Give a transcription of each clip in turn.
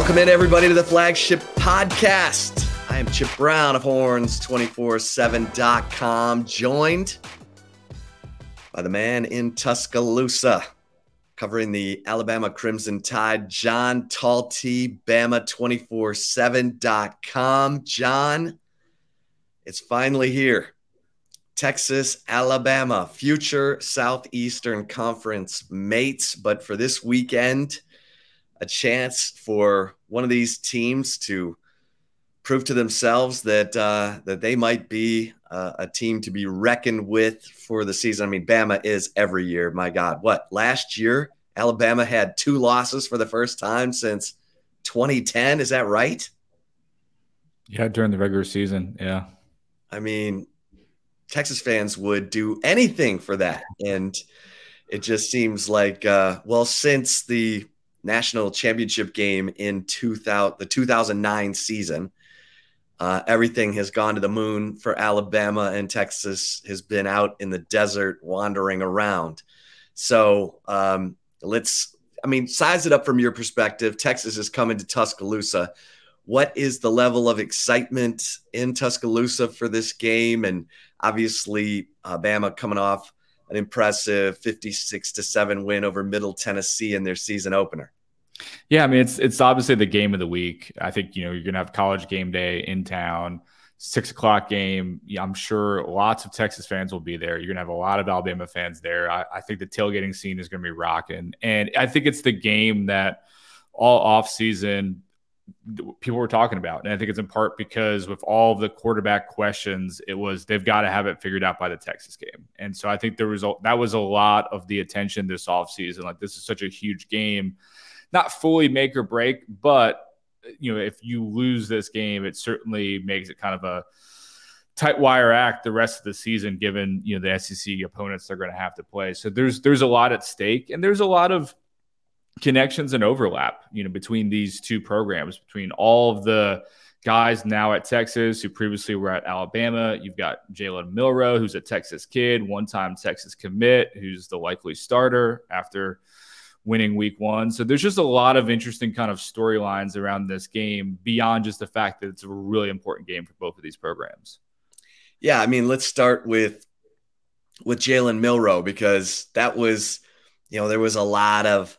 Welcome in, everybody, to the flagship podcast. I am Chip Brown of Horns247.com, joined by the man in Tuscaloosa covering the Alabama Crimson Tide, John Talty, Bama247.com. John, it's finally here. Texas, Alabama, future Southeastern Conference mates. But for this weekend, a chance for one of these teams to prove to themselves that uh, that they might be uh, a team to be reckoned with for the season. I mean, Bama is every year. My God, what last year Alabama had two losses for the first time since 2010. Is that right? Yeah, during the regular season. Yeah. I mean, Texas fans would do anything for that, and it just seems like uh, well, since the national championship game in 2000, the 2009 season. Uh, everything has gone to the moon for Alabama, and Texas has been out in the desert wandering around. So um, let's, I mean, size it up from your perspective. Texas is coming to Tuscaloosa. What is the level of excitement in Tuscaloosa for this game? And obviously, Alabama coming off an impressive 56 to 7 win over Middle Tennessee in their season opener. Yeah, I mean it's it's obviously the game of the week. I think you know you're gonna have college game day in town, six o'clock game. I'm sure lots of Texas fans will be there. You're gonna have a lot of Alabama fans there. I, I think the tailgating scene is gonna be rocking, and I think it's the game that all off season people were talking about. And I think it's in part because with all the quarterback questions, it was they've got to have it figured out by the Texas game. And so I think the result that was a lot of the attention this offseason. Like this is such a huge game, not fully make or break, but you know, if you lose this game, it certainly makes it kind of a tight wire act the rest of the season, given you know the SEC opponents they're going to have to play. So there's there's a lot at stake, and there's a lot of connections and overlap, you know, between these two programs, between all of the guys now at Texas who previously were at Alabama. You've got Jalen Milroe, who's a Texas kid, one-time Texas commit, who's the likely starter after winning week one. So there's just a lot of interesting kind of storylines around this game beyond just the fact that it's a really important game for both of these programs. Yeah, I mean, let's start with with Jalen Milroe because that was, you know, there was a lot of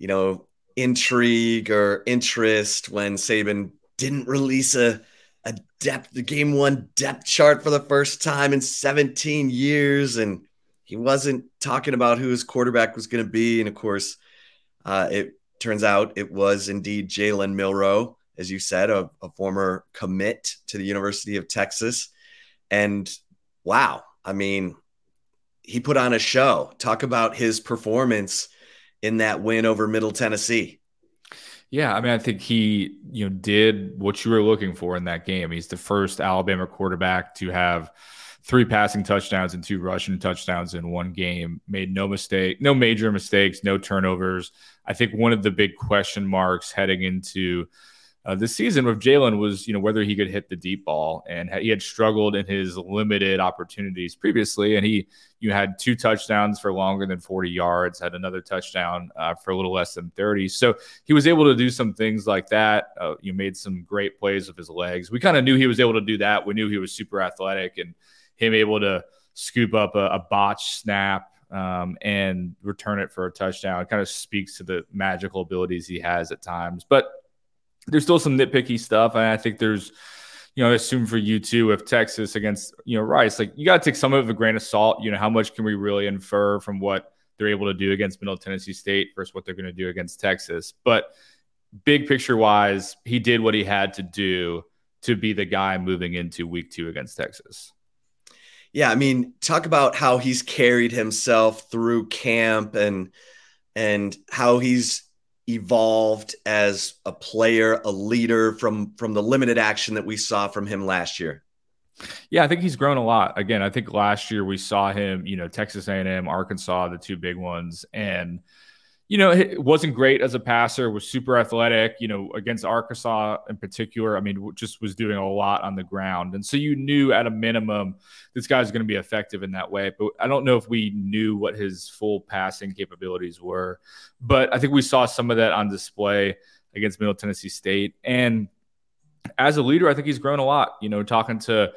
you know, intrigue or interest when Saban didn't release a a depth the game one depth chart for the first time in 17 years and he wasn't talking about who his quarterback was going to be and of course uh, it turns out it was indeed Jalen Milroe as you said, a, a former commit to the University of Texas. And wow, I mean, he put on a show. Talk about his performance in that win over Middle Tennessee. Yeah, I mean, I think he, you know, did what you were looking for in that game. He's the first Alabama quarterback to have three passing touchdowns and two rushing touchdowns in one game. Made no mistake, no major mistakes, no turnovers. I think one of the big question marks heading into uh, this season with Jalen was, you know, whether he could hit the deep ball, and he had struggled in his limited opportunities previously. And he, you had two touchdowns for longer than 40 yards, had another touchdown uh, for a little less than 30. So he was able to do some things like that. Uh, you made some great plays with his legs. We kind of knew he was able to do that. We knew he was super athletic, and him able to scoop up a, a botch snap um, and return it for a touchdown. It kind of speaks to the magical abilities he has at times. But there's still some nitpicky stuff. And I think there's, you know, I assume for you too, if Texas against, you know, Rice, like you got to take some of it a grain of salt. You know, how much can we really infer from what they're able to do against Middle Tennessee State versus what they're going to do against Texas? But big picture wise, he did what he had to do to be the guy moving into week two against Texas. Yeah, I mean, talk about how he's carried himself through camp and and how he's evolved as a player, a leader from from the limited action that we saw from him last year? Yeah, I think he's grown a lot. Again, I think last year we saw him, you know, Texas A&M, Arkansas, the two big ones, and you know, it wasn't great as a passer, was super athletic, you know, against Arkansas in particular. I mean, just was doing a lot on the ground. And so you knew at a minimum this guy's going to be effective in that way. But I don't know if we knew what his full passing capabilities were. But I think we saw some of that on display against Middle Tennessee State. And as a leader, I think he's grown a lot. You know, talking to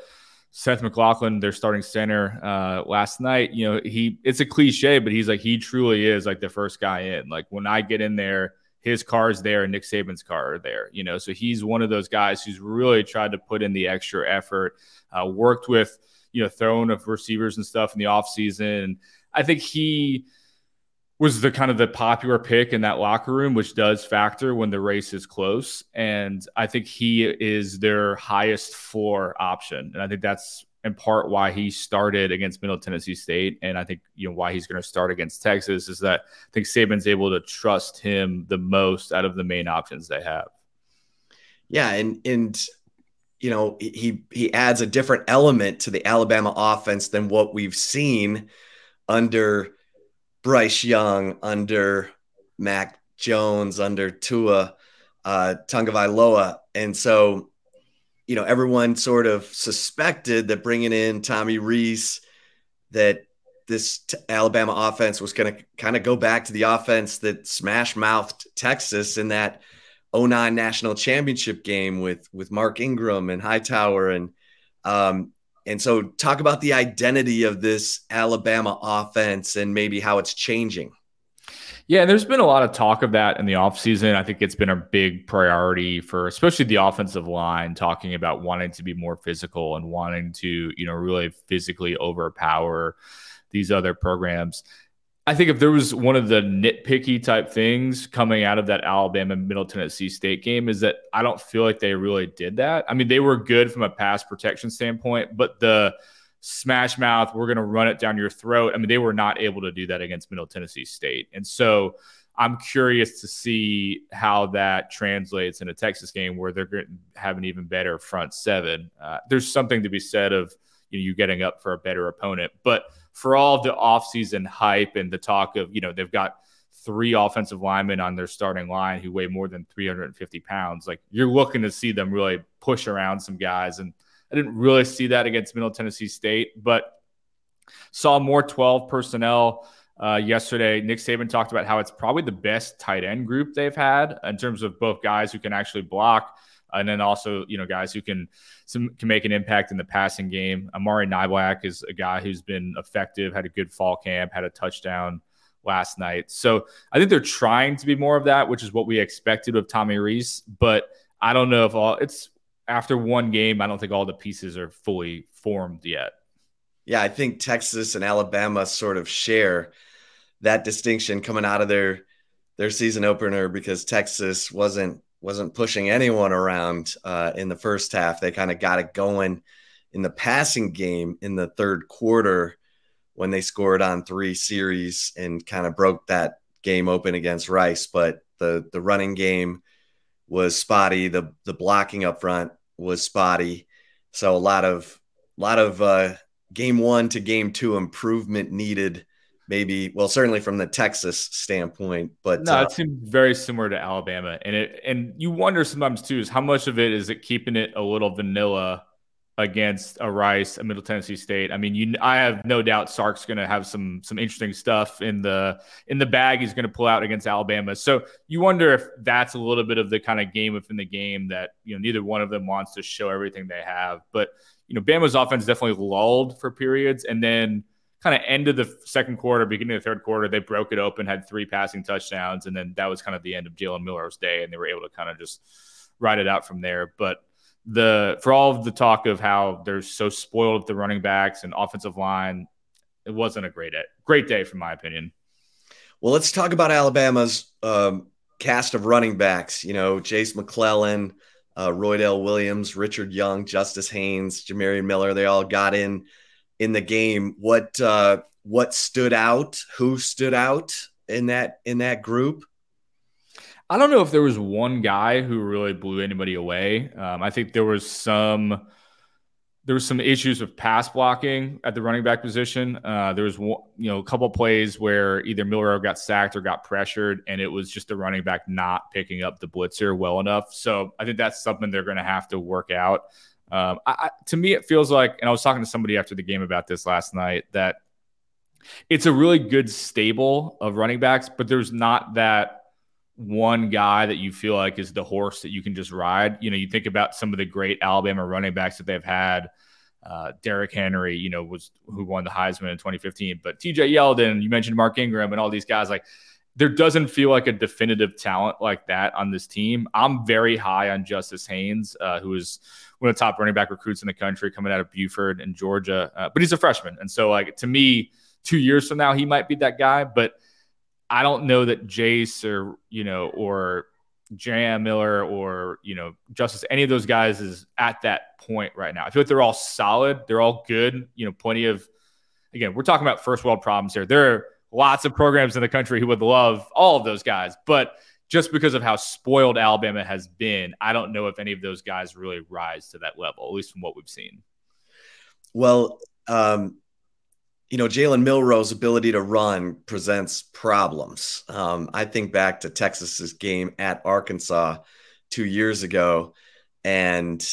Seth McLaughlin, their starting center, uh, last night. You know, he it's a cliche, but he's like he truly is like the first guy in. Like when I get in there, his car's there and Nick Saban's car are there. You know, so he's one of those guys who's really tried to put in the extra effort, uh, worked with you know throwing of receivers and stuff in the offseason. I think he was the kind of the popular pick in that locker room, which does factor when the race is close. And I think he is their highest floor option. And I think that's in part why he started against Middle Tennessee State. And I think, you know, why he's going to start against Texas is that I think Saban's able to trust him the most out of the main options they have. Yeah. And, and, you know, he, he adds a different element to the Alabama offense than what we've seen under Bryce Young, under Mac Jones, under Tua uh, Tagovailoa, and so you know everyone sort of suspected that bringing in Tommy Rees, that this t- Alabama offense was going to kind of go back to the offense that smash mouthed Texas in that 09 national championship game with with Mark Ingram and Hightower and um, and so, talk about the identity of this Alabama offense and maybe how it's changing. Yeah, there's been a lot of talk of that in the offseason. I think it's been a big priority for especially the offensive line, talking about wanting to be more physical and wanting to, you know, really physically overpower these other programs. I think if there was one of the nitpicky type things coming out of that Alabama Middle Tennessee State game is that I don't feel like they really did that. I mean, they were good from a pass protection standpoint, but the smash mouth, we're going to run it down your throat. I mean, they were not able to do that against Middle Tennessee State. And so I'm curious to see how that translates in a Texas game where they're going to have an even better front seven. Uh, there's something to be said of you, know, you getting up for a better opponent, but for all the offseason hype and the talk of, you know, they've got three offensive linemen on their starting line who weigh more than 350 pounds. Like you're looking to see them really push around some guys. And I didn't really see that against Middle Tennessee State, but saw more 12 personnel uh, yesterday. Nick Saban talked about how it's probably the best tight end group they've had in terms of both guys who can actually block and then also you know guys who can some can make an impact in the passing game. Amari Niblack is a guy who's been effective, had a good fall camp, had a touchdown last night. So I think they're trying to be more of that, which is what we expected of Tommy Rees. But I don't know if all it's after one game. I don't think all the pieces are fully formed yet. Yeah, I think Texas and Alabama sort of share that distinction coming out of their their season opener because Texas wasn't wasn't pushing anyone around uh, in the first half. They kind of got it going in the passing game in the third quarter when they scored on three series and kind of broke that game open against Rice. But the the running game was spotty. The the blocking up front was spotty. So a lot of a lot of uh, game one to game two improvement needed. Maybe well, certainly from the Texas standpoint, but no, uh, it seems very similar to Alabama, and it and you wonder sometimes too is how much of it is it keeping it a little vanilla against a Rice, a Middle Tennessee State. I mean, you I have no doubt Sark's going to have some some interesting stuff in the in the bag he's going to pull out against Alabama. So you wonder if that's a little bit of the kind of game within the game that you know neither one of them wants to show everything they have. But you know, Bama's offense definitely lulled for periods, and then kind of end of the second quarter, beginning of the third quarter, they broke it open, had three passing touchdowns, and then that was kind of the end of Jalen Milroe's day, and they were able to kind of just ride it out from there. But the for all of the talk of how they're so spoiled with the running backs and offensive line, it wasn't a great. Great day, from my opinion. Well, let's talk about Alabama's um, cast of running backs. You know, Jase McClellan, uh, Roydell Williams, Richard Young, Justice Haynes, Jamarion Miller. They all got in in the game. What uh, what stood out? Who stood out in that in that group? I don't know if there was one guy who really blew anybody away. Um, I think there was some there was some issues with pass blocking at the running back position. Uh, there was one, you know a couple plays where either Milroe got sacked or got pressured, and it was just the running back not picking up the blitzer well enough. So I think that's something they're going to have to work out. Um, I, I, to me, it feels like, and I was talking to somebody after the game about this last night that it's a really good stable of running backs, but there's not that one guy that you feel like is the horse that you can just ride. You know, you think about some of the great Alabama running backs that they've had. Uh, Derrick Henry, you know, was who won the Heisman in 2015, but TJ Yeldon, you mentioned Mark Ingram and all these guys. Like, there doesn't feel like a definitive talent like that on this team. I'm very high on Justice Haynes, uh, who is one of the top running back recruits in the country coming out of Buford and Georgia, uh, but he's a freshman. And so, like, to me, two years from now, he might be that guy, but I don't know that Jase or you know or Jam Miller or you know Justice, any of those guys is at that point right now. I feel like they're all solid, they're all good. You know, plenty of again, we're talking about first world problems here. There are lots of programs in the country who would love all of those guys, but just because of how spoiled Alabama has been, I don't know if any of those guys really rise to that level, at least from what we've seen. Well, um, you know, Jalen Milroe's ability to run presents problems. Um, I think back to Texas's game at Arkansas two years ago, and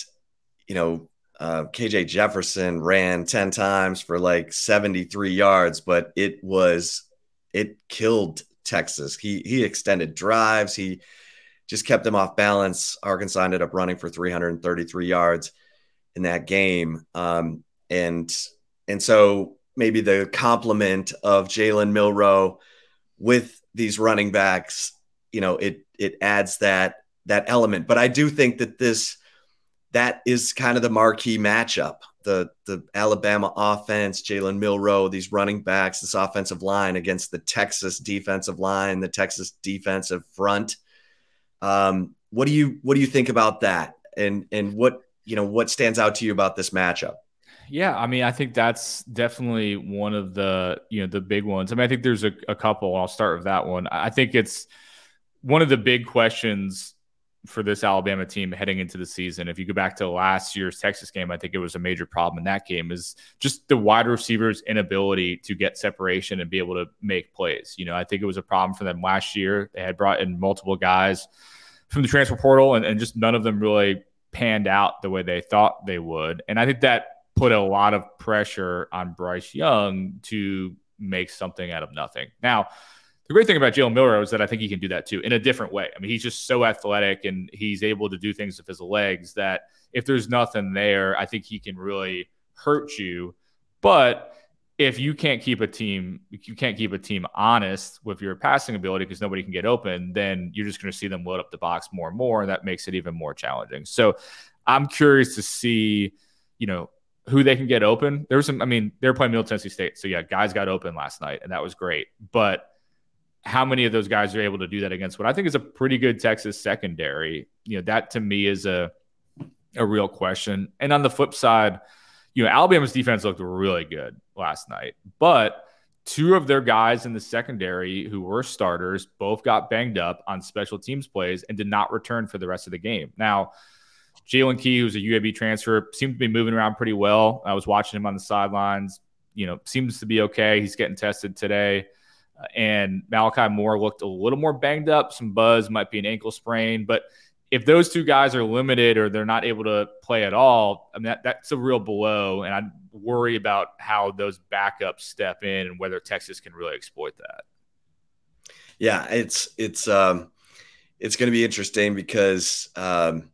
you know, uh, KJ Jefferson ran 10 times for like 73 yards, but it was it killed Texas. He he extended drives, he just kept them off balance. Arkansas ended up running for 333 yards in that game. Um, and and so maybe the complement of Jalen Milroe with these running backs, you know, it it adds that that element. But I do think that this that is kind of the marquee matchup. The the Alabama offense, Jalen Milroe, these running backs, this offensive line against the Texas defensive line, the Texas defensive front. Um, what do you what do you think about that? And and what you know what stands out to you about this matchup? Yeah, I mean, I think that's definitely one of the you know the big ones. I mean, I think there's a, a couple. I'll start with that one. I think it's one of the big questions for this Alabama team heading into the season. If you go back to last year's Texas game, I think it was a major problem in that game is just the wide receivers' inability to get separation and be able to make plays. You know, I think it was a problem for them last year. They had brought in multiple guys from the transfer portal, and, and just none of them really panned out the way they thought they would. And I think that put a lot of pressure on Bryce Young to make something out of nothing. Now, the great thing about Jalen Milroe is that I think he can do that too in a different way. I mean, he's just so athletic and he's able to do things with his legs that if there's nothing there, I think he can really hurt you. But if you can't keep a team, you can't keep a team honest with your passing ability because nobody can get open, then you're just going to see them load up the box more and more, and that makes it even more challenging. So, I'm curious to see, you know, who they can get open. There was some, I mean, they're playing Middle Tennessee State. So yeah, guys got open last night and that was great. But how many of those guys are able to do that against what I think is a pretty good Texas secondary? You know, that to me is a a real question. And on the flip side, you know, Alabama's defense looked really good last night, but two of their guys in the secondary who were starters both got banged up on special teams plays and did not return for the rest of the game. Now, Jaylen Key, who's a UAB transfer, seemed to be moving around pretty well. I was watching him on the sidelines. You know, seems to be okay. He's getting tested today. And Malachi Moore looked a little more banged up. Some buzz might be an ankle sprain, but if those two guys are limited or they're not able to play at all, I mean that, that's a real blow, and I worry about how those backups step in and whether Texas can really exploit that. Yeah, it's it's um, it's going to be interesting because um,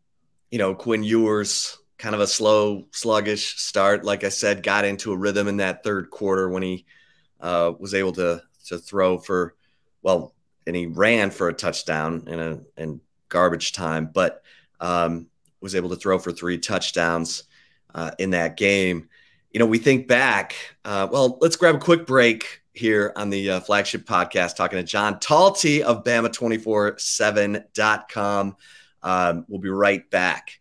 you know Quinn Ewers kind of a slow, sluggish start. Like I said, got into a rhythm in that third quarter when he uh, was able to to throw for well, and he ran for a touchdown in a and garbage time, but um, was able to throw for three touchdowns uh, in that game. You know, we think back. Uh, well, let's grab a quick break here on the uh, flagship podcast, talking to John Talty of Bama247.com. Um, we'll be right back.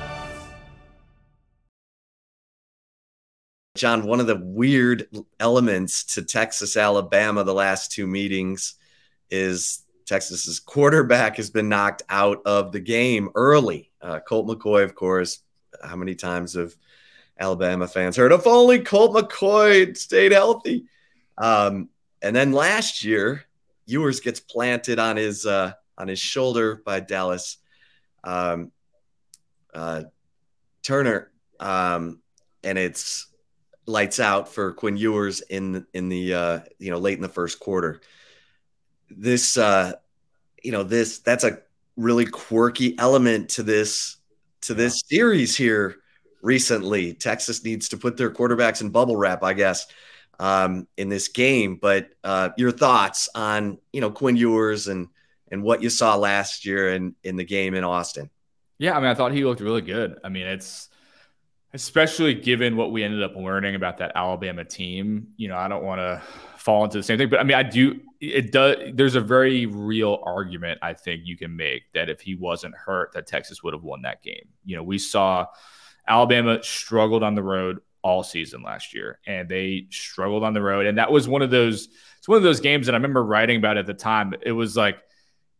John, one of the weird elements to Texas Alabama the last two meetings is Texas's quarterback has been knocked out of the game early. Uh, Colt McCoy, of course. How many times have Alabama fans heard if only Colt McCoy stayed healthy? Um, and then last year, Ewers gets planted on his uh, on his shoulder by Dallas um, uh, Turner, um, and it's lights out for Quinn Ewers in in the uh, you know late in the first quarter. This uh, you know this that's a really quirky element to this to this series here recently. Texas needs to put their quarterbacks in bubble wrap, I guess, um, in this game. But uh, your thoughts on you know Quinn Ewers and and what you saw last year in in the game in Austin? Yeah, I mean, I thought he looked really good. I mean, it's especially given what we ended up learning about that Alabama team. You know, I don't want to fall into the same thing, but I mean, I do. It does. There's a very real argument I think you can make that if he wasn't hurt, that Texas would have won that game. You know, we saw Alabama struggled on the road all season last year, and they struggled on the road, and that was one of those. It's one of those games that I remember writing about at the time. It was like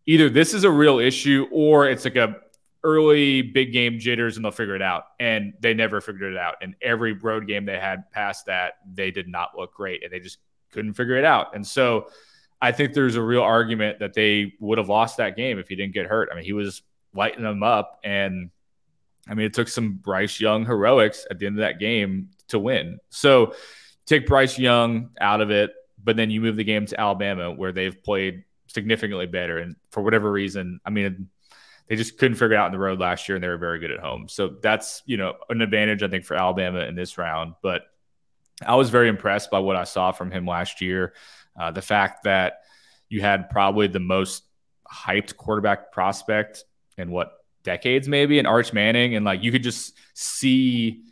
either this is a real issue or it's like a early big game jitters and they'll figure it out. And they never figured it out. And every road game they had past that, they did not look great and they just couldn't figure it out. And so I think there's a real argument that they would have lost that game if he didn't get hurt. I mean, he was lighting them up. And I mean, it took some Bryce Young heroics at the end of that game to win. So take Bryce Young out of it, but then you move the game to Alabama where they've played significantly better. And for whatever reason, I mean, they just couldn't figure it out on the road last year, and they were very good at home. So that's you know an advantage I think for Alabama in this round. But I was very impressed by what I saw from him last year. Uh, the fact that you had probably the most hyped quarterback prospect in what decades, maybe, in Arch Manning, and like you could just see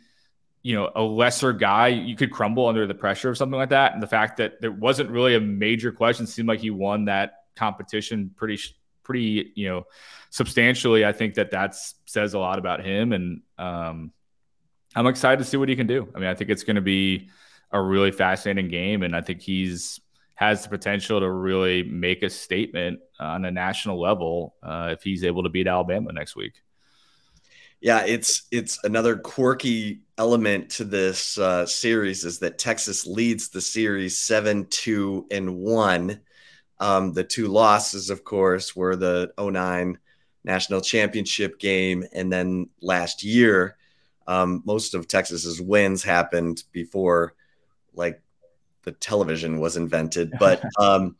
you know, a lesser guy, you could crumble under the pressure of something like that. And the fact that there wasn't really a major question seemed like he won that competition pretty pretty, you know, substantially. I think that that says a lot about him, and um, I'm excited to see what he can do. I mean, I think it's going to be a really fascinating game, and I think he's has the potential to really make a statement on a national level uh, if he's able to beat Alabama next week. Yeah, it's it's another quirky element to this uh, series is that Texas leads the series seven two and one. Um, the two losses, of course, were the 09 national championship game. And then last year, um, most of Texas's wins happened before like the television was invented. But um,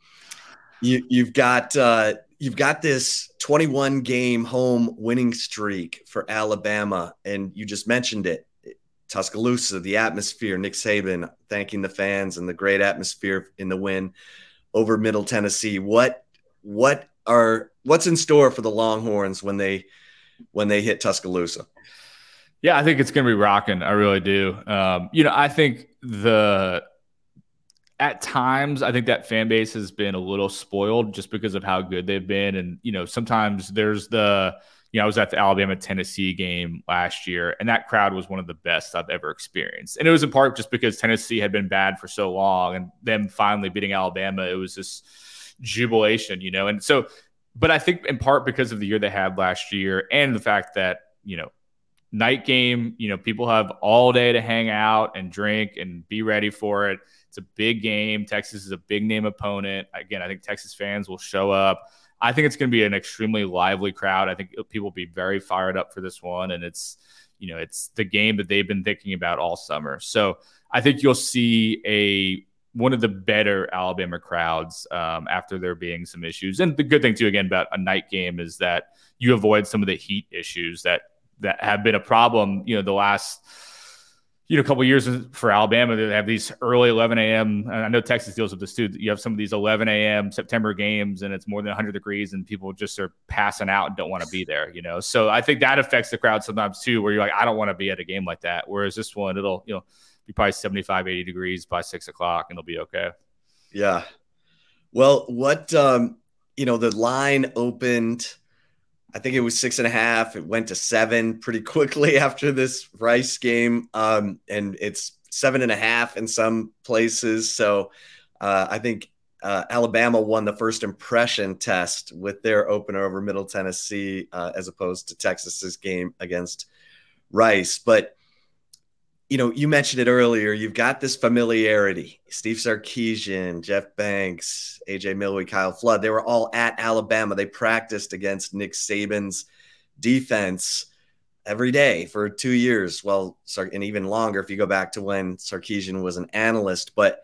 you, you've got, uh, you've got this 21 game home winning streak for Alabama, and you just mentioned it. Tuscaloosa, the atmosphere, Nick Saban thanking the fans and the great atmosphere in the win over Middle Tennessee. What what are what's in store for the Longhorns when they when they hit Tuscaloosa? Yeah, I think it's going to be rocking. I really do. Um, you know, I think the at times I think that fan base has been a little spoiled just because of how good they've been, and you know, sometimes there's the you know, I was at the Alabama Tennessee game last year, and that crowd was one of the best I've ever experienced. And it was in part just because Tennessee had been bad for so long, and them finally beating Alabama, it was this jubilation, you know. And so, but I think in part because of the year they had last year and the fact that, you know, night game, you know, people have all day to hang out and drink and be ready for it. It's a big game. Texas is a big name opponent. Again, I think Texas fans will show up. I think it's going to be an extremely lively crowd. I think people will be very fired up for this one. And it's, you know, it's the game that they've been thinking about all summer. So I think you'll see a one of the better Alabama crowds um, after there being some issues. And the good thing too, again, about a night game is that you avoid some of the heat issues that that have been a problem. You know, the last you know, a couple years for Alabama, they have these early 11 a.m. I know Texas deals with this too. You have some of these 11 a.m. September games, and it's more than 100 degrees, and people just are passing out and don't want to be there. You know, so I think that affects the crowd sometimes too, where you're like, I don't want to be at a game like that. Whereas this one, it'll you know be probably 75, 80 degrees by six o'clock, and it'll be okay. Yeah. Well, what um, you know, the line opened I think it was six and a half. It went to seven pretty quickly after this Rice game. Um, and it's seven and a half in some places. So uh, I think uh, Alabama won the first impression test with their opener over Middle Tennessee uh, as opposed to Texas's game against Rice. But you know, you mentioned it earlier. You've got this familiarity. Steve Sarkisian, Jeff Banks, AJ Milwee, Kyle Flood. They were all at Alabama. They practiced against Nick Saban's defense every day for two years. Well, and even longer if you go back to when Sarkisian was an analyst. But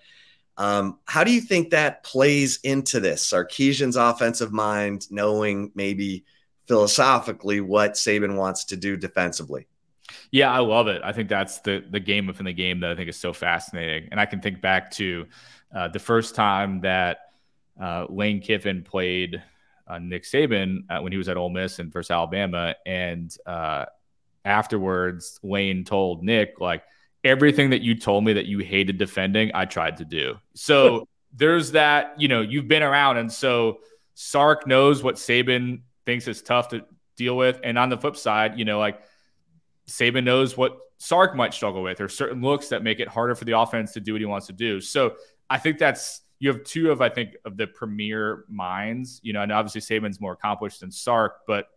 um, how do you think that plays into this? Sarkisian's offensive mind, knowing maybe philosophically what Saban wants to do defensively. Yeah, I love it. I think that's the the game within the game that I think is so fascinating. And I can think back to uh, the first time that uh, Lane Kiffin played uh, Nick Saban uh, when he was at Ole Miss and versus Alabama, and uh, afterwards Lane told Nick like everything that you told me that you hated defending, I tried to do. So there's that. You know, you've been around, and so Sark knows what Saban thinks is tough to deal with, and on the flip side, you know, like Saban knows what Sark might struggle with, or certain looks that make it harder for the offense to do what he wants to do. So I think that's you have two of I think of the premier minds. You know, and obviously Saban's more accomplished than Sark, but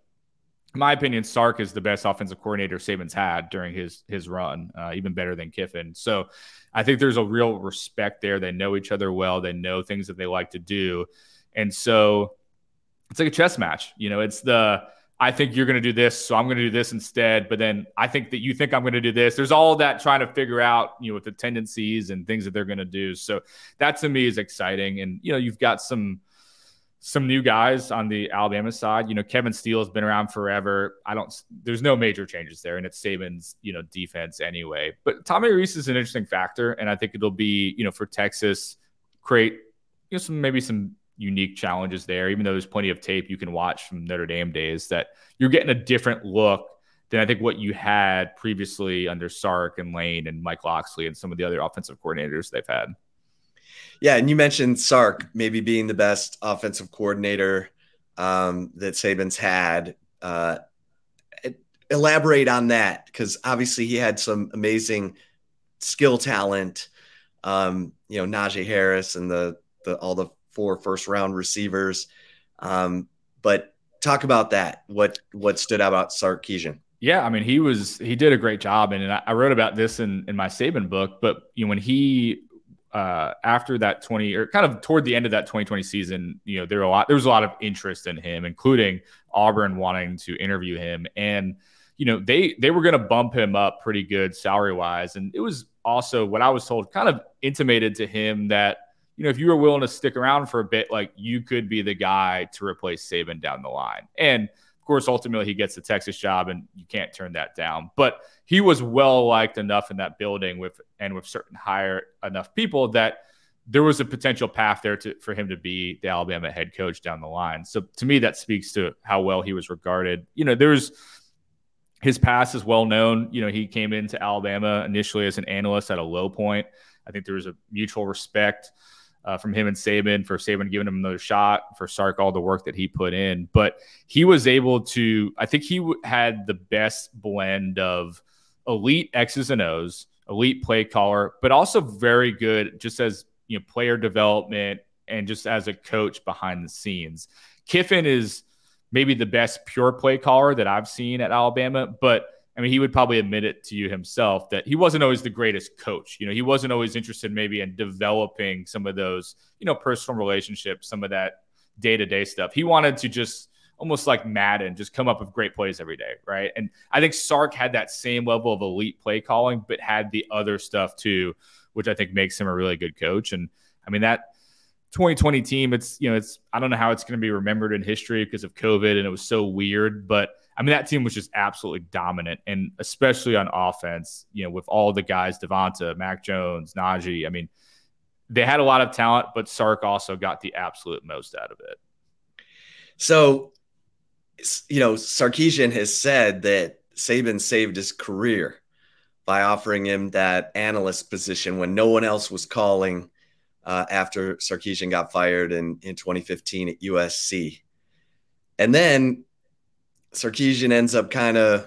in my opinion, Sark is the best offensive coordinator Saban's had during his his run, uh, even better than Kiffin. So I think there's a real respect there. They know each other well. They know things that they like to do, and so it's like a chess match. You know, it's the I think you're going to do this, so I'm going to do this instead. But then I think that you think I'm going to do this. There's all that trying to figure out, you know, with the tendencies and things that they're going to do. So that to me is exciting. And you know, you've got some some new guys on the Alabama side. You know, Kevin Steele has been around forever. I don't. There's no major changes there, and it's Saban's you know defense anyway. But Tommy Rees is an interesting factor, and I think it'll be you know for Texas create you know some maybe some unique challenges there, even though there's plenty of tape you can watch from Notre Dame days that you're getting a different look than I think what you had previously under Sark and Lane and Mike Locksley and some of the other offensive coordinators they've had. Yeah, and you mentioned Sark maybe being the best offensive coordinator um, that Saban's had. Uh, elaborate on that because obviously he had some amazing skill talent. Um, you know, Najee Harris and the the all the four first round receivers. Um, but talk about that. What what stood out about Sarkisian? Yeah, I mean, he was he did a great job, and, and I wrote about this in in my Saban book. But you know, when he uh, after that 20 or kind of toward the end of that 2020 season, you know, there were a lot there was a lot of interest in him, including Auburn wanting to interview him, and you know, they they were going to bump him up pretty good salary wise, and it was also what I was told kind of intimated to him that you know, if you were willing to stick around for a bit, like you could be the guy to replace Saban down the line. And of course, ultimately he gets the Texas job and you can't turn that down. But he was well liked enough in that building with and with certain higher enough people that there was a potential path there to, for him to be the Alabama head coach down the line. So to me, that speaks to how well he was regarded. You know, there's his past is well known. You know, he came into Alabama initially as an analyst at a low point. I think there was a mutual respect uh, from him and Saban for Saban giving him another shot for Sark all the work that he put in. But he was able to. I think he w- had the best blend of elite X's and O's, elite play caller, but also very good just as you know player development and just as a coach behind the scenes. Kiffin is maybe the best pure play caller that I've seen at Alabama, but I mean, he would probably admit it to you himself that he wasn't always the greatest coach. You know, he wasn't always interested maybe in developing some of those, you know, personal relationships, some of that day to day stuff. He wanted to just almost like Madden, just come up with great plays every day, right? And I think Sark had that same level of elite play calling, but had the other stuff too, which I think makes him a really good coach. And I mean, that 2020 team, it's, you know, it's, I don't know how it's going to be remembered in history because of COVID and it was so weird, but I mean, that team was just absolutely dominant, and especially on offense, you know, with all the guys, Devonta, Mac Jones, Najee. I mean, they had a lot of talent, but Sark also got the absolute most out of it. So, you know, Sarkisian has said that Saban saved his career by offering him that analyst position when no one else was calling uh, after Sarkisian got fired in, in 2015 at USC. And then Sarkisian ends up kind of,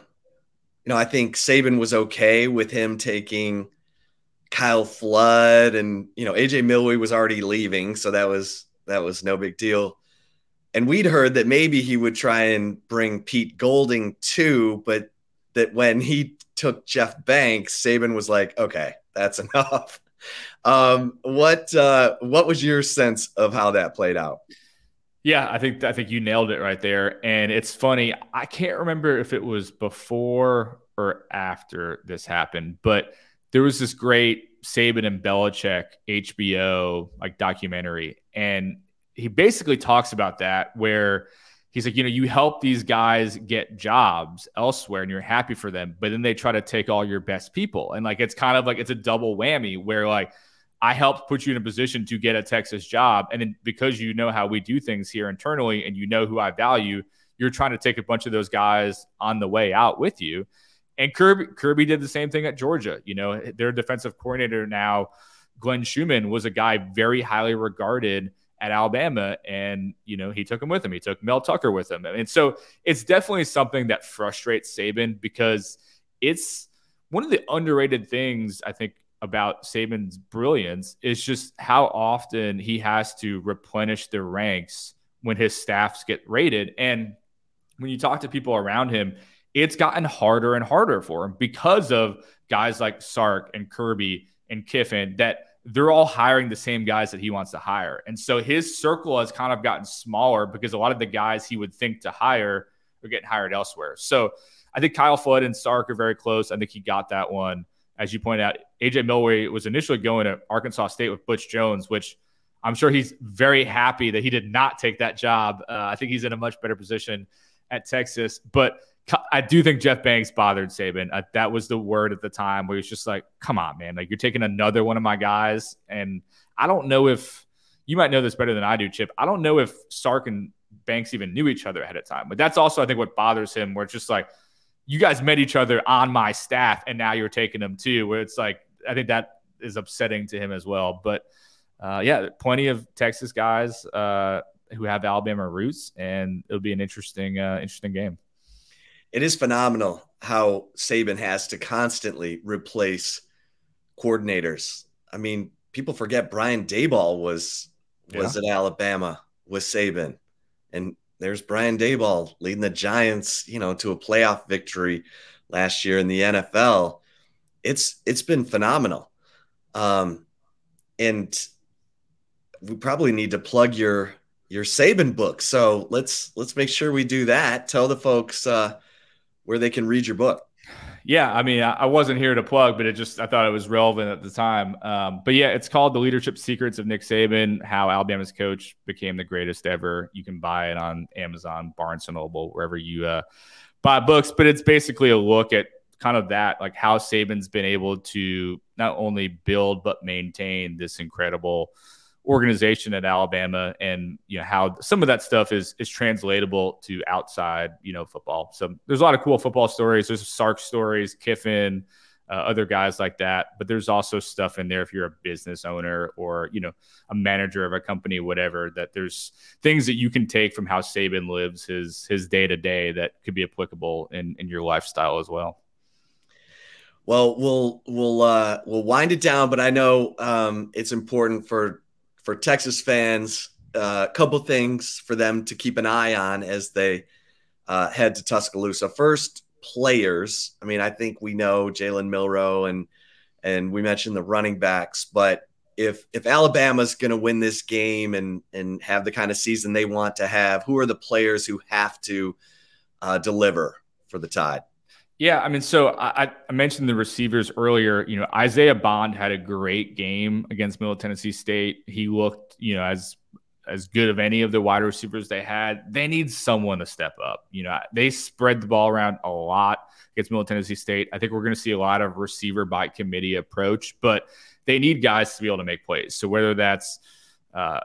you know, I think Saban was okay with him taking Kyle Flood and, you know, AJ Milwee was already leaving. So that was, that was no big deal. And we'd heard that maybe he would try and bring Pete Golding too, but that when he took Jeff Banks, Saban was like, okay, that's enough. Um, what, uh, what was your sense of how that played out? Yeah, I think I think you nailed it right there. And it's funny, I can't remember if it was before or after this happened, but there was this great Saban and Belichick HBO like documentary, and he basically talks about that where he's like, you know, you help these guys get jobs elsewhere and you're happy for them, but then they try to take all your best people. And like it's kind of like it's a double whammy where like I helped put you in a position to get a Texas job. And then because you know how we do things here internally and you know who I value, you're trying to take a bunch of those guys on the way out with you. And Kirby, Kirby did the same thing at Georgia. You know, their defensive coordinator now, Glenn Schumann, was a guy very highly regarded at Alabama. And, you know, he took him with him. He took Mel Tucker with him. And so it's definitely something that frustrates Saban because it's one of the underrated things I think about Saban's brilliance is just how often he has to replenish the ranks when his staffs get rated. And when you talk to people around him, it's gotten harder and harder for him because of guys like Sark and Kirby and Kiffin that they're all hiring the same guys that he wants to hire. And so his circle has kind of gotten smaller because a lot of the guys he would think to hire are getting hired elsewhere. So I think Kyle Flood and Sark are very close. I think he got that one as you pointed out, AJ Milwee was initially going to Arkansas State with Butch Jones, which I'm sure he's very happy that he did not take that job. Uh, I think he's in a much better position at Texas. But I do think Jeff Banks bothered Saban. Uh, that was the word at the time where he's just like, come on, man. Like, you're taking another one of my guys. And I don't know if you might know this better than I do, Chip. I don't know if Sark and Banks even knew each other ahead of time. But that's also, I think, what bothers him, where it's just like, you guys met each other on my staff and now you're taking them too where it's like i think that is upsetting to him as well. But uh, yeah plenty of texas guys uh, who have alabama roots and it'll be an interesting uh, interesting game. It is phenomenal how saban has to constantly replace coordinators. I mean people forget brian daboll was was yeah. at alabama with saban and there's Brian Daboll leading the Giants, you know, to a playoff victory last year in the NFL. It's it's been phenomenal. Um, and we probably need to plug your your Saban book. So let's let's make sure we do that. Tell the folks uh, where they can read your book. Yeah, I mean, I wasn't here to plug, but it just I thought it was relevant at the time. Um, but yeah, it's called "The Leadership Secrets of Nick Saban: How Alabama's Coach Became the Greatest Ever." You can buy it on Amazon, Barnes and Noble, wherever you uh, buy books. But it's basically a look at kind of that, like how Saban's been able to not only build but maintain this incredible organization at Alabama and you know how some of that stuff is is translatable to outside you know football. So there's a lot of cool football stories. There's Sark stories, Kiffin, uh, other guys like that. But there's also stuff in there if you're a business owner or you know a manager of a company, whatever. That there's things that you can take from how Saban lives his his day to day that could be applicable in in your lifestyle as well. Well, we'll we'll uh, we'll wind it down, but I know um, it's important for for Texas fans, a uh, couple things for them to keep an eye on as they uh, head to Tuscaloosa. First, players. I mean, I think we know Jalen Milroe and and we mentioned the running backs, but if if Alabama's going to win this game and and have the kind of season they want to have, who are the players who have to uh, deliver for the Tide? Yeah, I mean, so I, I, mentioned the receivers earlier. You know, Isaiah Bond had a great game against Middle Tennessee State. He looked, you know, as as good of any of the wide receivers they had. They need someone to step up. You know, they spread the ball around a lot against Middle Tennessee State. I think we're going to see a lot of receiver by committee approach, but they need guys to be able to make plays. So whether that's uh,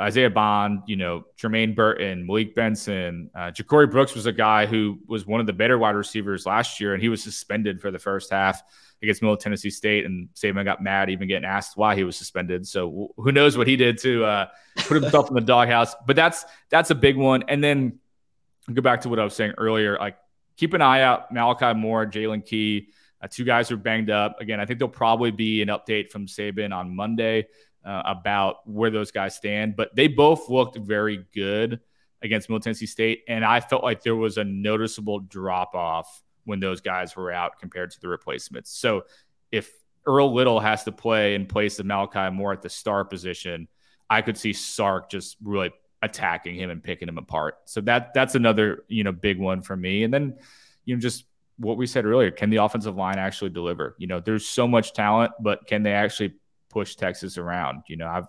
Isaiah Bond, you know, Jermaine Burton, Malik Benson, uh, Ja'Corey Brooks was a guy who was one of the better wide receivers last year, and he was suspended for the first half against Middle Tennessee State. And Saban got mad even getting asked why he was suspended. So who knows what he did to uh, put himself in the doghouse? But that's that's a big one. And then go back to what I was saying earlier. Like keep an eye out, Malachi Moore, Jaylen Key. Uh, two guys are banged up. Again, I think there'll probably be an update from Saban on Monday uh, about where those guys stand, but they both looked very good against Middle Tennessee State, and I felt like there was a noticeable drop off when those guys were out compared to the replacements. So if Earl Little has to play in place of Malachi Moore at the star position, I could see Sark just really attacking him and picking him apart. So that that's another you know big one for me. And then you know just what we said earlier, can the offensive line actually deliver? You know, there's so much talent, but can they actually push Texas around. You know, I've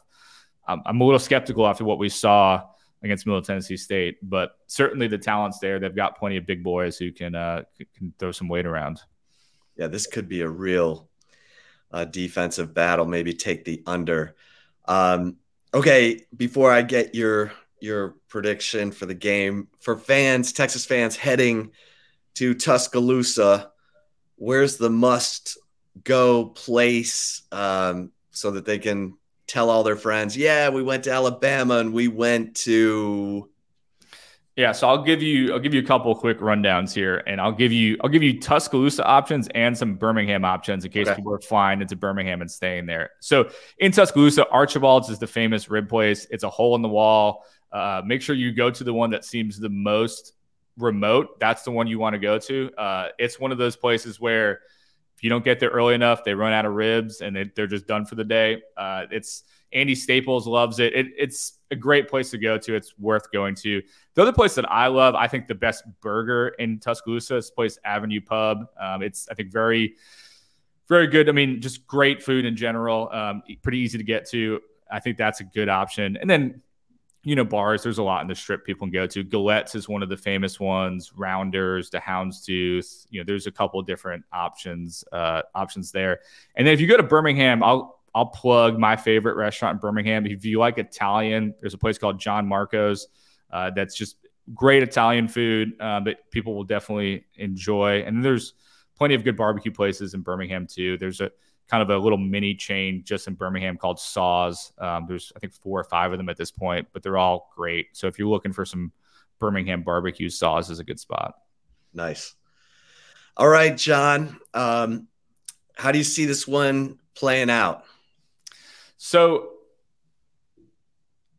I'm a little skeptical after what we saw against Middle Tennessee State, but certainly the talent's there. They've got plenty of big boys who can uh, can throw some weight around. Yeah, this could be a real uh, defensive battle. Maybe take the under. Um, okay, before I get your your prediction for the game for fans, Texas fans heading to Tuscaloosa, where's the must go place um, so that they can tell all their friends, yeah, we went to Alabama and we went to yeah, so I'll give you I'll give you a couple quick rundowns here, and I'll give you I'll give you Tuscaloosa options and some Birmingham options in case okay. people are flying into Birmingham and staying there. So in Tuscaloosa, Archibald's is the famous rib place. It's a hole in the wall. Uh, make sure you go to the one that seems the most remote. That's the one you want to go to. Uh, it's one of those places where if you don't get there early enough, they run out of ribs and they, are just done for the day. Uh, it's Andy Staples loves it. it. It's a great place to go to. It's worth going to. The other place that I love, I think the best burger in Tuscaloosa is place Avenue Pub. Um, it's I think very, very good. I mean, just great food in general. Um, pretty easy to get to. I think that's a good option. And then you know, bars, there's a lot in the strip people can go to. Gallettes is one of the famous ones, Rounders, the Houndstooth. You know, there's a couple different options, uh, options there. And then if you go to Birmingham, I'll I'll plug my favorite restaurant in Birmingham. If you like Italian, there's a place called Gianmarco's uh, that's just great Italian food uh, that people will definitely enjoy. And there's plenty of good barbecue places in Birmingham too. There's a kind of a little mini chain just in Birmingham called Saws. Um, there's I think four or five of them at this point, but they're all great. So if you're looking for some Birmingham barbecue, Saws is a good spot. Nice. All right, John. Um, how do you see this one playing out? So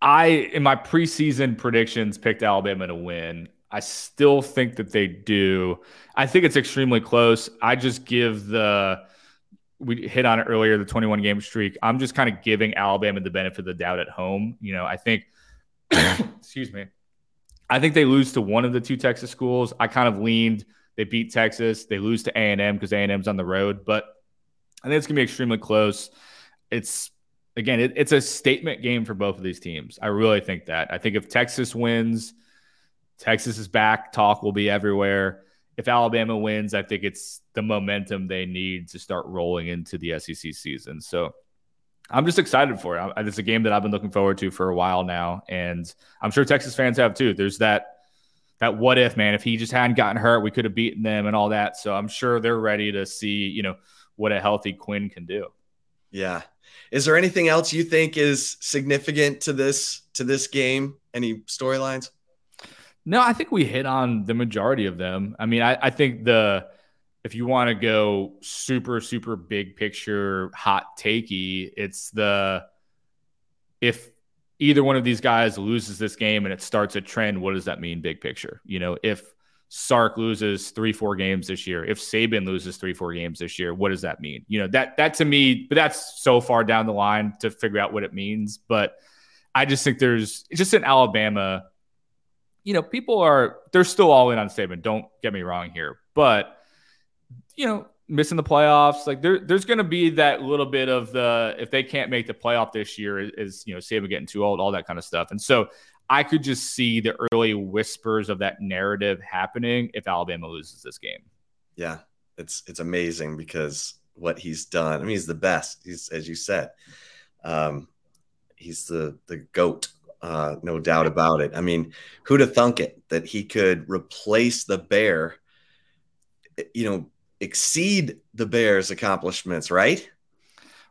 I in my preseason predictions picked Alabama to win. I still think that they do. I think it's extremely close. I just give the we hit on it earlier, the 21 game streak. I'm just kind of giving Alabama the benefit of the doubt at home. You know, I think, excuse me, I think they lose to one of the two Texas schools. I kind of leaned They beat Texas. They lose to A and M because A and M's on the road. But I think it's gonna be extremely close. It's again, it, it's a statement game for both of these teams. I really think that. I think if Texas wins, Texas is back. Talk will be everywhere. If Alabama wins, I think it's the momentum they need to start rolling into the SEC season. So I'm just excited for it. It's a game that I've been looking forward to for a while now, and I'm sure Texas fans have too. There's that that what if man, if he just hadn't gotten hurt, we could have beaten them and all that. So I'm sure they're ready to see you know what a healthy Quinn can do. Yeah. Is there anything else you think is significant to this to this game? Any storylines? No, I think we hit on the majority of them. I mean, I, I think the if you want to go super super big picture hot takey, it's the if either one of these guys loses this game and it starts a trend, what does that mean big picture? You know, if Sark loses three, four games this year, if Saban loses three, four games this year, what does that mean? You know, that that to me, but that's so far down the line to figure out what it means. But I just think there's just in Alabama, you know, people are they're still all in on Saban. Don't get me wrong here, but you know, missing the playoffs, like there, there's going to be that little bit of the if they can't make the playoff this year, is you know, Saban getting too old, all that kind of stuff. And so I could just see the early whispers of that narrative happening if Alabama loses this game. Yeah, it's it's amazing because what he's done. I mean, he's the best. He's as you said, um, he's the the goat, uh, no doubt about it. I mean, who'd have thunk it that he could replace the bear? You know, exceed the Bears' accomplishments, right?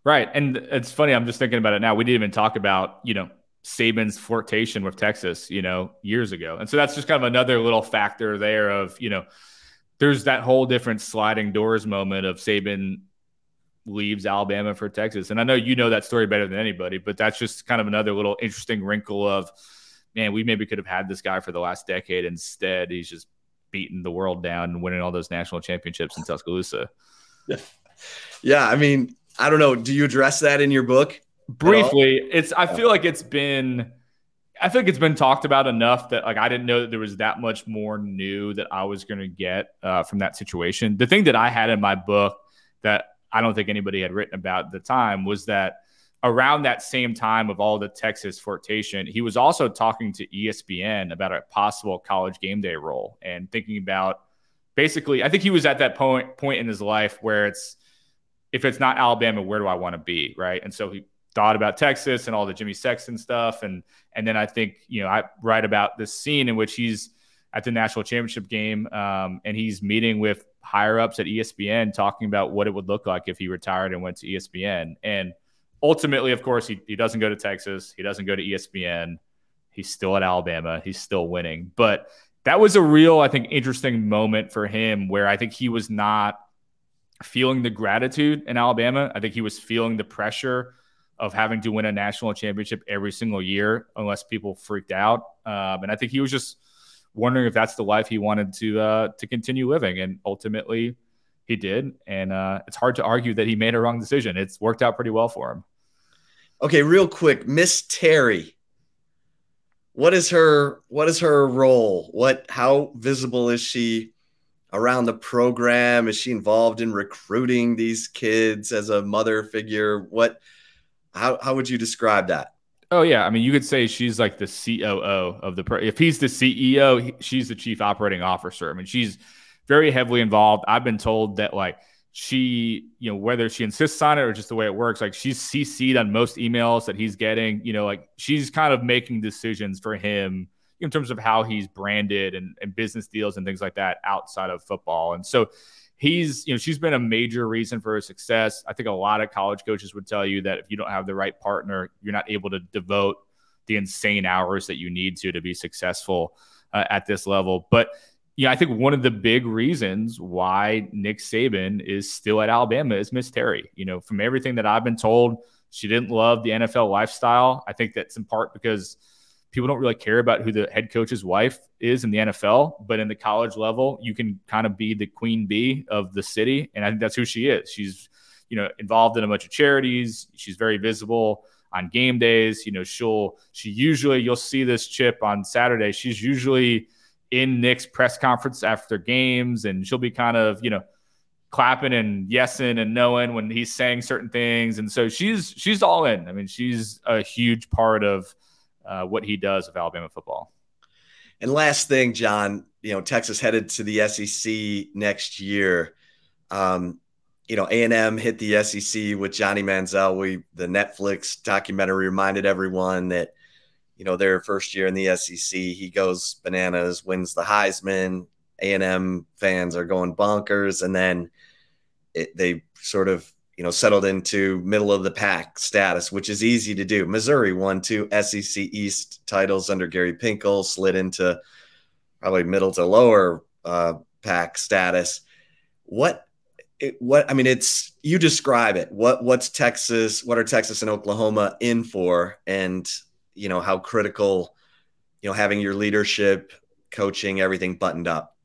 Right, and it's funny. I'm just thinking about it now. We didn't even talk about you know Saban's flirtation with Texas, you know, years ago. And so that's just kind of another little factor there of, you know, there's that whole different sliding doors moment of Saban leaves Alabama for Texas. And I know you know that story better than anybody, but that's just kind of another little interesting wrinkle of, man, we maybe could have had this guy for the last decade. Instead, he's just beating the world down and winning all those national championships in Tuscaloosa. Yeah. Yeah. I mean, I don't know. Do you address that in your book? briefly it's i feel like it's been i feel like it's been talked about enough that like i didn't know that there was that much more new that i was going to get uh, from that situation the thing that i had in my book that i don't think anybody had written about at the time was that around that same time of all the texas flirtation he was also talking to espn about a possible college game day role and thinking about basically i think he was at that point point in his life where it's if it's not alabama where do i want to be right? And so he thought about Texas and all the Jimmy Sexton stuff, and and then I think you know I write about this scene in which he's at the national championship game, um, and he's meeting with higher ups at ESPN, talking about what it would look like if he retired and went to ESPN. And ultimately, of course, he, he doesn't go to Texas, he doesn't go to ESPN, he's still at Alabama, he's still winning. But that was a real, I think, interesting moment for him where I think he was not feeling the gratitude in Alabama. I think he was feeling the pressure of having to win a national championship every single year unless people freaked out. Um, and I think he was just wondering if that's the life he wanted to uh, to continue living. And ultimately, he did. And uh, it's hard to argue that he made a wrong decision. It's worked out pretty well for him. Okay, real quick, Miss Terry. What is her what is her role? What how visible is she around the program? Is she involved in recruiting these kids as a mother figure? What how how would you describe that? Oh yeah, I mean you could say she's like the COO of the. If he's the CEO, he, she's the chief operating officer. I mean she's very heavily involved. I've been told that like she, you know, whether she insists on it or just the way it works, like she's CC'd on most emails that he's getting. You know, like she's kind of making decisions for him in terms of how he's branded and, and business deals and things like that outside of football. And so he's, you know, she's been a major reason for his success. I think a lot of college coaches would tell you that if you don't have the right partner, you're not able to devote the insane hours that you need to to be successful uh, at this level. But you know, I think one of the big reasons why Nick Saban is still at Alabama is Miss Terry. You know, from everything that I've been told, she didn't love the NFL lifestyle. I think that's in part because people don't really care about who the head coach's wife is in the NFL, but in the college level, you can kind of be the queen bee of the city. And I think that's who she is. She's, you know, involved in a bunch of charities. She's very visible on game days. You know, she'll, she usually, you'll see this chip on Saturday. She's usually in Nick's press conference after games, and she'll be kind of you know clapping and yesing and knowing when he's saying certain things, and so she's she's all in. I mean, she's a huge part of uh, what he does of Alabama football. And last thing, John, you know, Texas headed to the SEC next year. Um, you know, A&M hit the SEC with Johnny Manziel. We the Netflix documentary reminded everyone that you know their first year in the SEC, he goes bananas, wins the Heisman. A&M fans are going bonkers, and then it, they sort of you know settled into middle of the pack status, which is easy to do. Missouri won two SEC East titles under Gary Pinkel, slid into probably middle to lower uh, pack status. What it, what I mean, it's you describe it. What what's Texas? What are Texas and Oklahoma in for? And you know how critical, you know, having your leadership, coaching, everything buttoned up.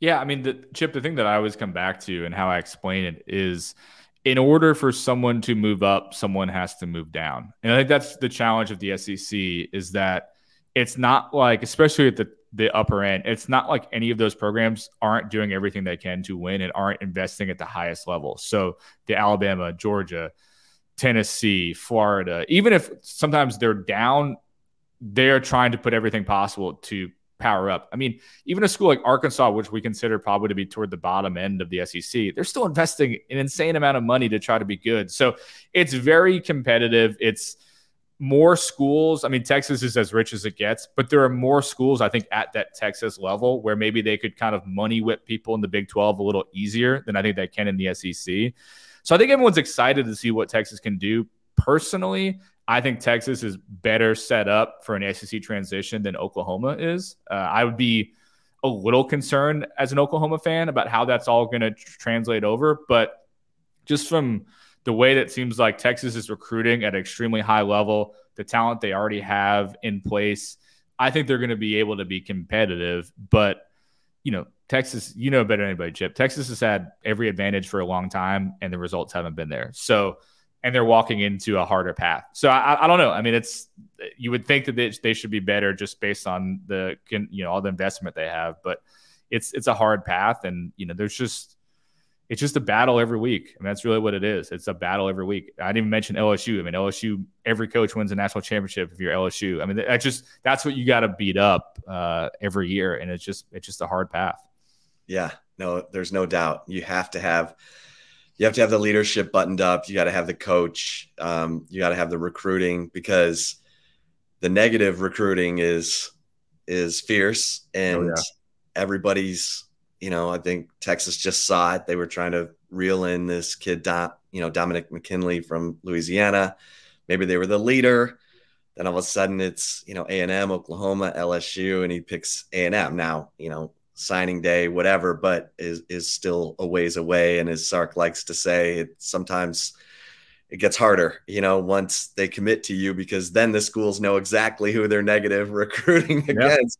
Yeah, I mean, the chip. The thing that I always come back to and how I explain it is, in order for someone to move up, someone has to move down, and I think that's the challenge of the SEC is that it's not like, especially at the the upper end. It's not like any of those programs aren't doing everything they can to win and aren't investing at the highest level. So the Alabama, Georgia, Tennessee, Florida, even if sometimes they're down, they're trying to put everything possible to power up. I mean, even a school like Arkansas, which we consider probably to be toward the bottom end of the SEC, they're still investing an insane amount of money to try to be good. So it's very competitive. It's more schools. I mean, Texas is as rich as it gets, but there are more schools, I think, at that Texas level where maybe they could kind of money whip people in the Big 12 a little easier than I think they can in the SEC. So I think everyone's excited to see what Texas can do. Personally, I think Texas is better set up for an SEC transition than Oklahoma is. Uh, I would be a little concerned as an Oklahoma fan about how that's all going to tr- translate over, but just from the way that seems like Texas is recruiting at an extremely high level, the talent they already have in place, I think they're going to be able to be competitive. But, you know, Texas, you know better than anybody, Chip. Texas has had every advantage for a long time, and the results haven't been there. So, and they're walking into a harder path. So I, I don't know. I mean, it's you would think that they, they should be better just based on the you know all the investment they have, but it's it's a hard path, and you know there's just it's just a battle every week. I mean, that's really what it is. It's a battle every week. I didn't even mention LSU. I mean, LSU, every coach wins a national championship if you're LSU. I mean, that just that's what you got to beat up uh, every year, and it's just it's just a hard path. Yeah, no, there's no doubt. You have to have you have to have the leadership buttoned up. You got to have the coach. Um, you got to have the recruiting because the negative recruiting is is fierce, and oh, yeah. everybody's you know, I think Texas just saw it. They were trying to reel in this kid, you know, Dominick McKinley from Louisiana. Maybe they were the leader. Then all of a sudden, it's you know A and M, Oklahoma, LSU, and he picks A and M. Now, you know, signing day, whatever, but is is still a ways away. And as Sark likes to say, it sometimes it gets harder, you know, once they commit to you, because then the schools know exactly who they're negative recruiting against.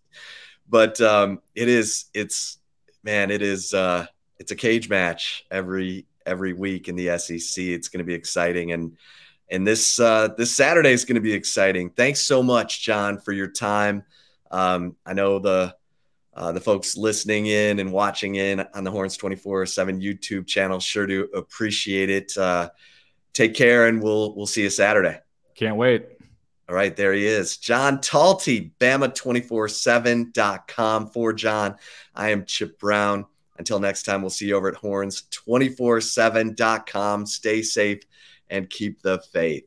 But um, it is it's man, it is uh, it's a cage match every every week in the SEC. It's going to be exciting, and and this uh, this Saturday is going to be exciting. Thanks so much, John, for your time. Um, I know the uh, the folks listening in and watching in on the Horns 24 7 YouTube channel sure do appreciate it. Uh, take care, and we'll we'll see you Saturday. Can't wait. All right, there he is. John Talty, Bama247.com for John. I am Chip Brown. Until next time, we'll see you over at horns247.com. Stay safe and keep the faith.